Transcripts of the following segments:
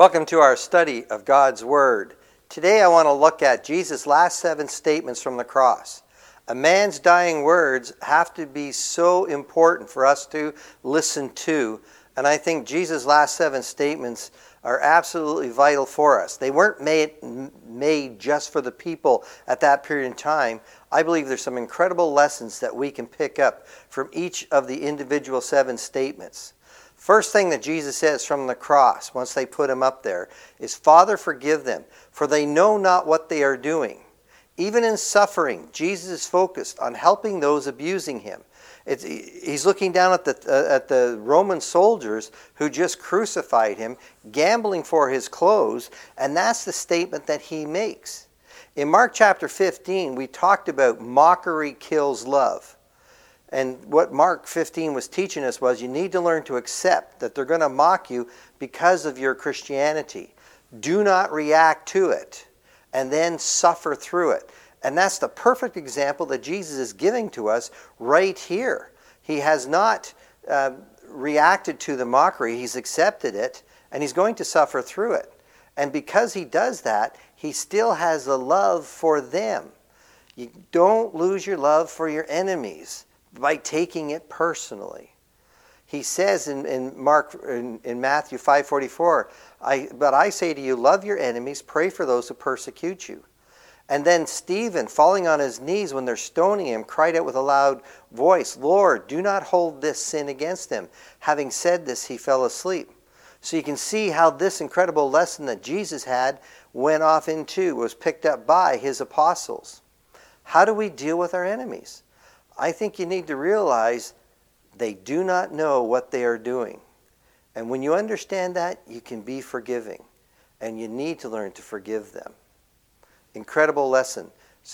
Welcome to our study of God's Word. Today I want to look at Jesus' last seven statements from the cross. A man's dying words have to be so important for us to listen to, and I think Jesus' last seven statements are absolutely vital for us. They weren't made, made just for the people at that period in time. I believe there's some incredible lessons that we can pick up from each of the individual seven statements. First thing that Jesus says from the cross, once they put him up there, is Father, forgive them, for they know not what they are doing. Even in suffering, Jesus is focused on helping those abusing him. It's, he's looking down at the, uh, at the Roman soldiers who just crucified him, gambling for his clothes, and that's the statement that he makes. In Mark chapter 15, we talked about mockery kills love. And what Mark 15 was teaching us was you need to learn to accept that they're going to mock you because of your Christianity. Do not react to it and then suffer through it. And that's the perfect example that Jesus is giving to us right here. He has not uh, reacted to the mockery, he's accepted it, and he's going to suffer through it. And because he does that, he still has a love for them. You don't lose your love for your enemies by taking it personally. He says in, in Mark in, in Matthew 5:44, I, but I say to you, love your enemies, pray for those who persecute you. And then Stephen, falling on his knees when they're stoning him, cried out with a loud voice, Lord, do not hold this sin against him. Having said this, he fell asleep. So you can see how this incredible lesson that Jesus had went off into, was picked up by his apostles. How do we deal with our enemies? I think you need to realize they do not know what they are doing. And when you understand that, you can be forgiving. And you need to learn to forgive them. Incredible lesson.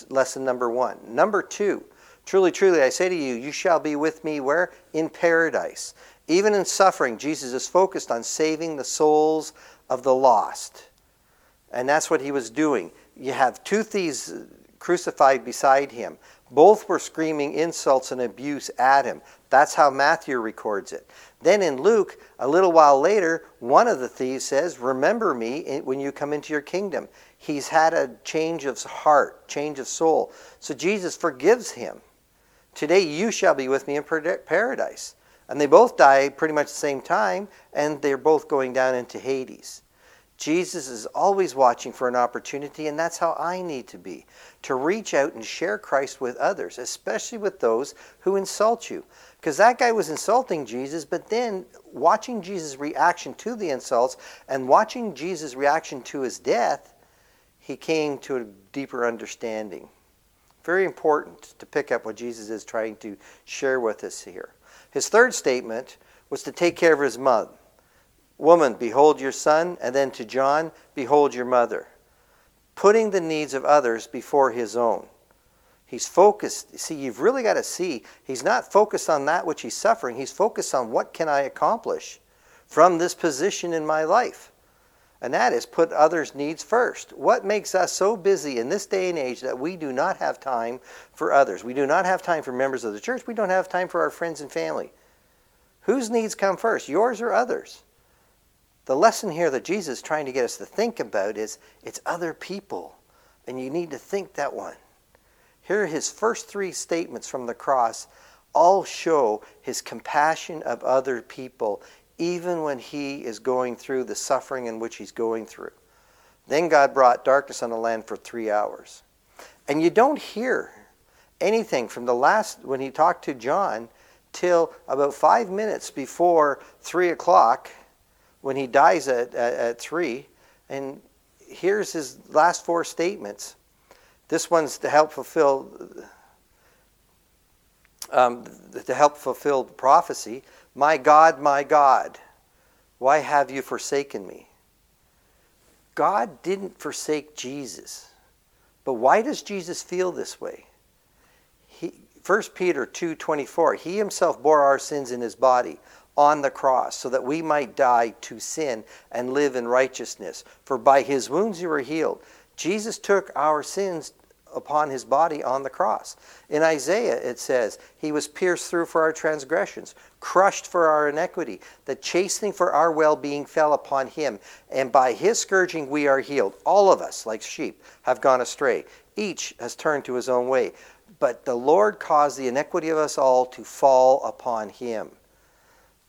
Lesson number one. Number two, truly, truly, I say to you, you shall be with me where? In paradise. Even in suffering, Jesus is focused on saving the souls of the lost. And that's what he was doing. You have two thieves uh, crucified beside him. Both were screaming insults and abuse at him. That's how Matthew records it. Then in Luke, a little while later, one of the thieves says, Remember me when you come into your kingdom. He's had a change of heart, change of soul. So Jesus forgives him. Today you shall be with me in paradise. And they both die pretty much the same time, and they're both going down into Hades. Jesus is always watching for an opportunity, and that's how I need to be to reach out and share Christ with others, especially with those who insult you. Because that guy was insulting Jesus, but then watching Jesus' reaction to the insults and watching Jesus' reaction to his death, he came to a deeper understanding. Very important to pick up what Jesus is trying to share with us here. His third statement was to take care of his mother. Woman, behold your son, and then to John, behold your mother. Putting the needs of others before his own. He's focused. See, you've really got to see, he's not focused on that which he's suffering. He's focused on what can I accomplish from this position in my life. And that is put others' needs first. What makes us so busy in this day and age that we do not have time for others? We do not have time for members of the church. We don't have time for our friends and family. Whose needs come first, yours or others? The lesson here that Jesus is trying to get us to think about is it's other people, and you need to think that one. Here his first three statements from the cross all show his compassion of other people, even when he is going through the suffering in which he's going through. Then God brought darkness on the land for three hours. And you don't hear anything from the last, when he talked to John, till about five minutes before three o'clock when he dies at, at, at three. And here's his last four statements. This one's to help fulfill um, to help fulfill prophecy. My God, my God, why have you forsaken me? God didn't forsake Jesus. But why does Jesus feel this way? He, 1 Peter 2:24 He himself bore our sins in his body on the cross so that we might die to sin and live in righteousness. For by his wounds you were healed. Jesus took our sins upon his body on the cross. In Isaiah, it says, He was pierced through for our transgressions, crushed for our iniquity. The chastening for our well being fell upon him, and by his scourging we are healed. All of us, like sheep, have gone astray. Each has turned to his own way. But the Lord caused the iniquity of us all to fall upon him.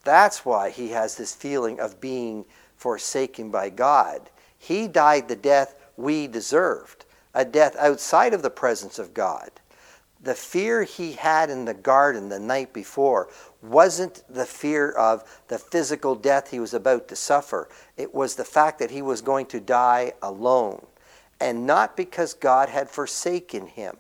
That's why he has this feeling of being forsaken by God. He died the death we deserved a death outside of the presence of God. The fear he had in the garden the night before wasn't the fear of the physical death he was about to suffer. It was the fact that he was going to die alone, and not because God had forsaken him.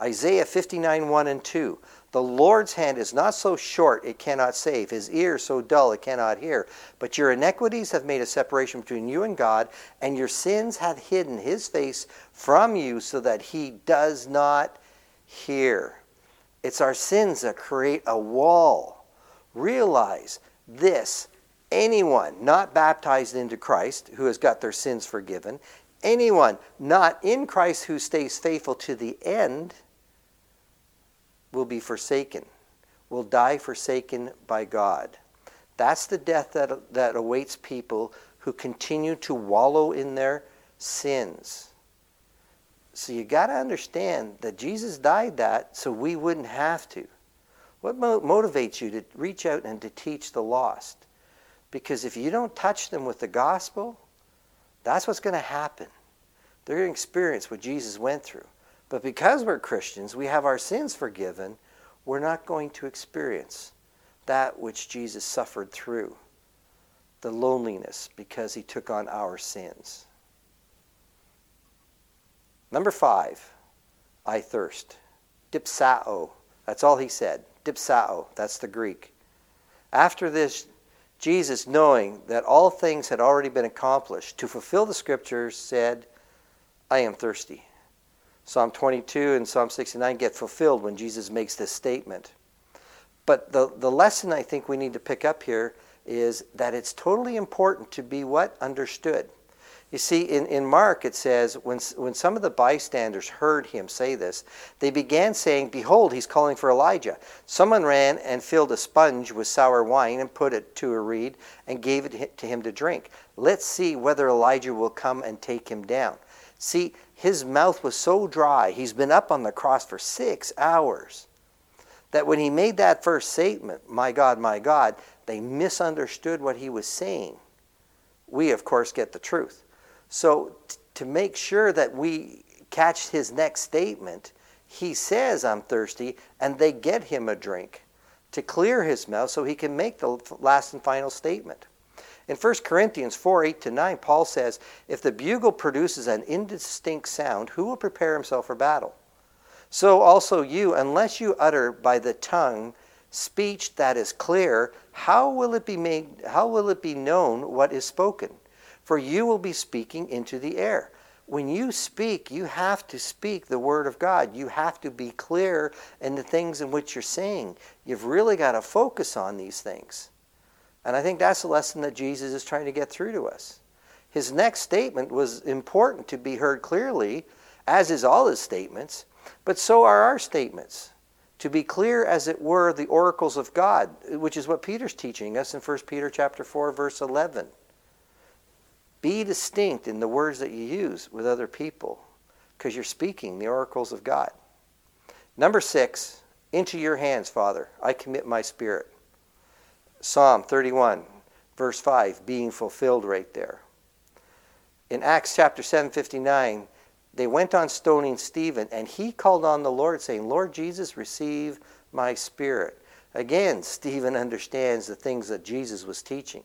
Isaiah 59 1 and 2. The Lord's hand is not so short it cannot save, his ear so dull it cannot hear. But your iniquities have made a separation between you and God, and your sins have hidden his face from you so that he does not hear. It's our sins that create a wall. Realize this anyone not baptized into Christ who has got their sins forgiven, anyone not in Christ who stays faithful to the end will be forsaken, will die forsaken by God. That's the death that, that awaits people who continue to wallow in their sins. So you got to understand that Jesus died that so we wouldn't have to. What mo- motivates you to reach out and to teach the lost? Because if you don't touch them with the gospel, that's what's going to happen. They're going to experience what Jesus went through. But because we're Christians, we have our sins forgiven, we're not going to experience that which Jesus suffered through the loneliness because he took on our sins. Number five, I thirst. Dipsao. That's all he said. Dipsao. That's the Greek. After this, Jesus, knowing that all things had already been accomplished, to fulfill the scriptures, said, I am thirsty. Psalm 22 and Psalm 69 get fulfilled when Jesus makes this statement. But the, the lesson I think we need to pick up here is that it's totally important to be what? Understood. You see, in, in Mark it says, when, when some of the bystanders heard him say this, they began saying, Behold, he's calling for Elijah. Someone ran and filled a sponge with sour wine and put it to a reed and gave it to him to drink. Let's see whether Elijah will come and take him down. See, his mouth was so dry, he's been up on the cross for six hours, that when he made that first statement, My God, my God, they misunderstood what he was saying. We, of course, get the truth. So, t- to make sure that we catch his next statement, he says, I'm thirsty, and they get him a drink to clear his mouth so he can make the last and final statement. In 1 Corinthians 4 8 to 9, Paul says, If the bugle produces an indistinct sound, who will prepare himself for battle? So also you, unless you utter by the tongue speech that is clear, how will it be made how will it be known what is spoken? For you will be speaking into the air. When you speak, you have to speak the word of God. You have to be clear in the things in which you're saying. You've really got to focus on these things. And I think that's the lesson that Jesus is trying to get through to us. His next statement was important to be heard clearly, as is all his statements, but so are our statements. To be clear as it were the oracles of God, which is what Peter's teaching us in 1 Peter chapter 4 verse 11. Be distinct in the words that you use with other people because you're speaking the oracles of God. Number 6, into your hands, Father, I commit my spirit. Psalm 31, verse 5, being fulfilled right there. In Acts chapter 7, 59, they went on stoning Stephen, and he called on the Lord, saying, Lord Jesus, receive my spirit. Again, Stephen understands the things that Jesus was teaching.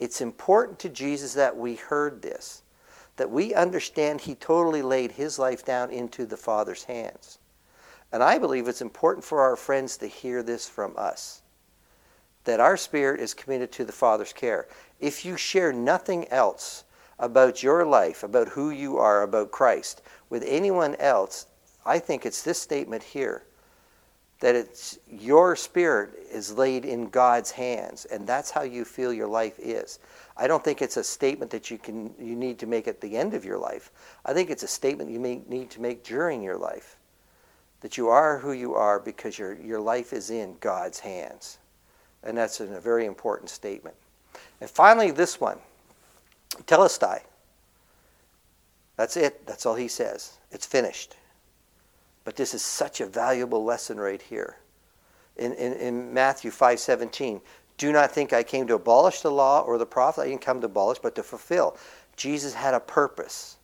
It's important to Jesus that we heard this, that we understand he totally laid his life down into the Father's hands. And I believe it's important for our friends to hear this from us that our spirit is committed to the Father's care. If you share nothing else about your life, about who you are, about Christ, with anyone else, I think it's this statement here that it's your spirit is laid in God's hands, and that's how you feel your life is. I don't think it's a statement that you can you need to make at the end of your life. I think it's a statement you may need to make during your life. That you are who you are because your, your life is in God's hands. And that's a very important statement. And finally, this one Telestai. That's it. That's all he says. It's finished. But this is such a valuable lesson right here. In, in, in Matthew 5:17, do not think I came to abolish the law or the prophet. I didn't come to abolish, but to fulfill. Jesus had a purpose.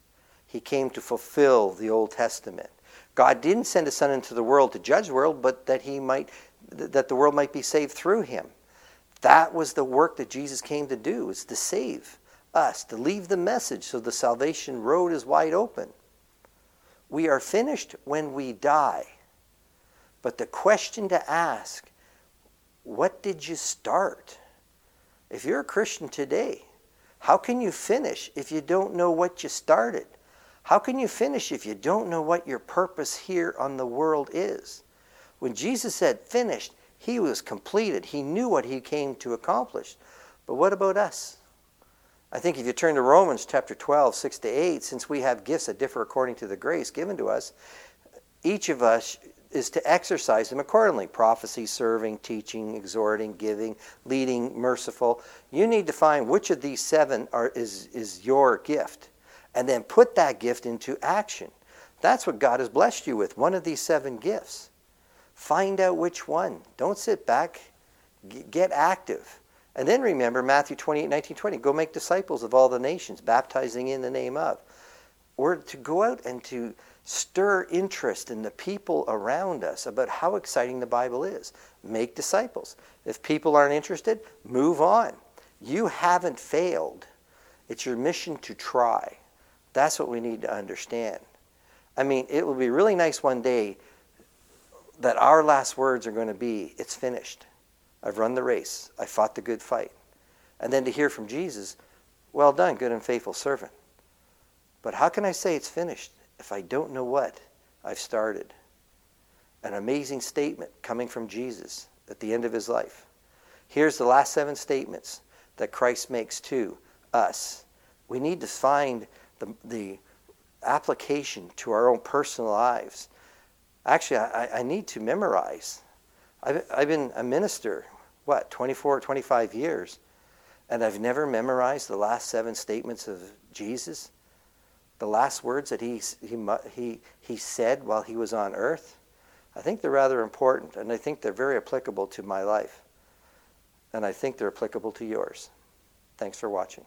He came to fulfill the Old Testament. God didn't send his son into the world to judge the world, but that he might that the world might be saved through him. That was the work that Jesus came to do, is to save us, to leave the message so the salvation road is wide open. We are finished when we die. But the question to ask, what did you start? If you're a Christian today, how can you finish if you don't know what you started? How can you finish if you don't know what your purpose here on the world is? When Jesus said finished, he was completed. He knew what he came to accomplish. But what about us? I think if you turn to Romans chapter 12, 6 to 8, since we have gifts that differ according to the grace given to us, each of us is to exercise them accordingly prophecy, serving, teaching, exhorting, giving, leading, merciful. You need to find which of these seven are, is, is your gift and then put that gift into action. That's what God has blessed you with, one of these seven gifts. Find out which one. Don't sit back, get active. And then remember Matthew 28, 19, 20. Go make disciples of all the nations, baptizing in the name of. Or to go out and to stir interest in the people around us about how exciting the Bible is. Make disciples. If people aren't interested, move on. You haven't failed. It's your mission to try. That's what we need to understand. I mean, it will be really nice one day that our last words are going to be, It's finished. I've run the race. I fought the good fight. And then to hear from Jesus, Well done, good and faithful servant. But how can I say it's finished if I don't know what I've started? An amazing statement coming from Jesus at the end of his life. Here's the last seven statements that Christ makes to us. We need to find the, the application to our own personal lives. Actually, I, I need to memorize. I've, I've been a minister, what, 24, or 25 years, and I've never memorized the last seven statements of Jesus, the last words that he, he, he, he said while he was on earth. I think they're rather important, and I think they're very applicable to my life. And I think they're applicable to yours. Thanks for watching.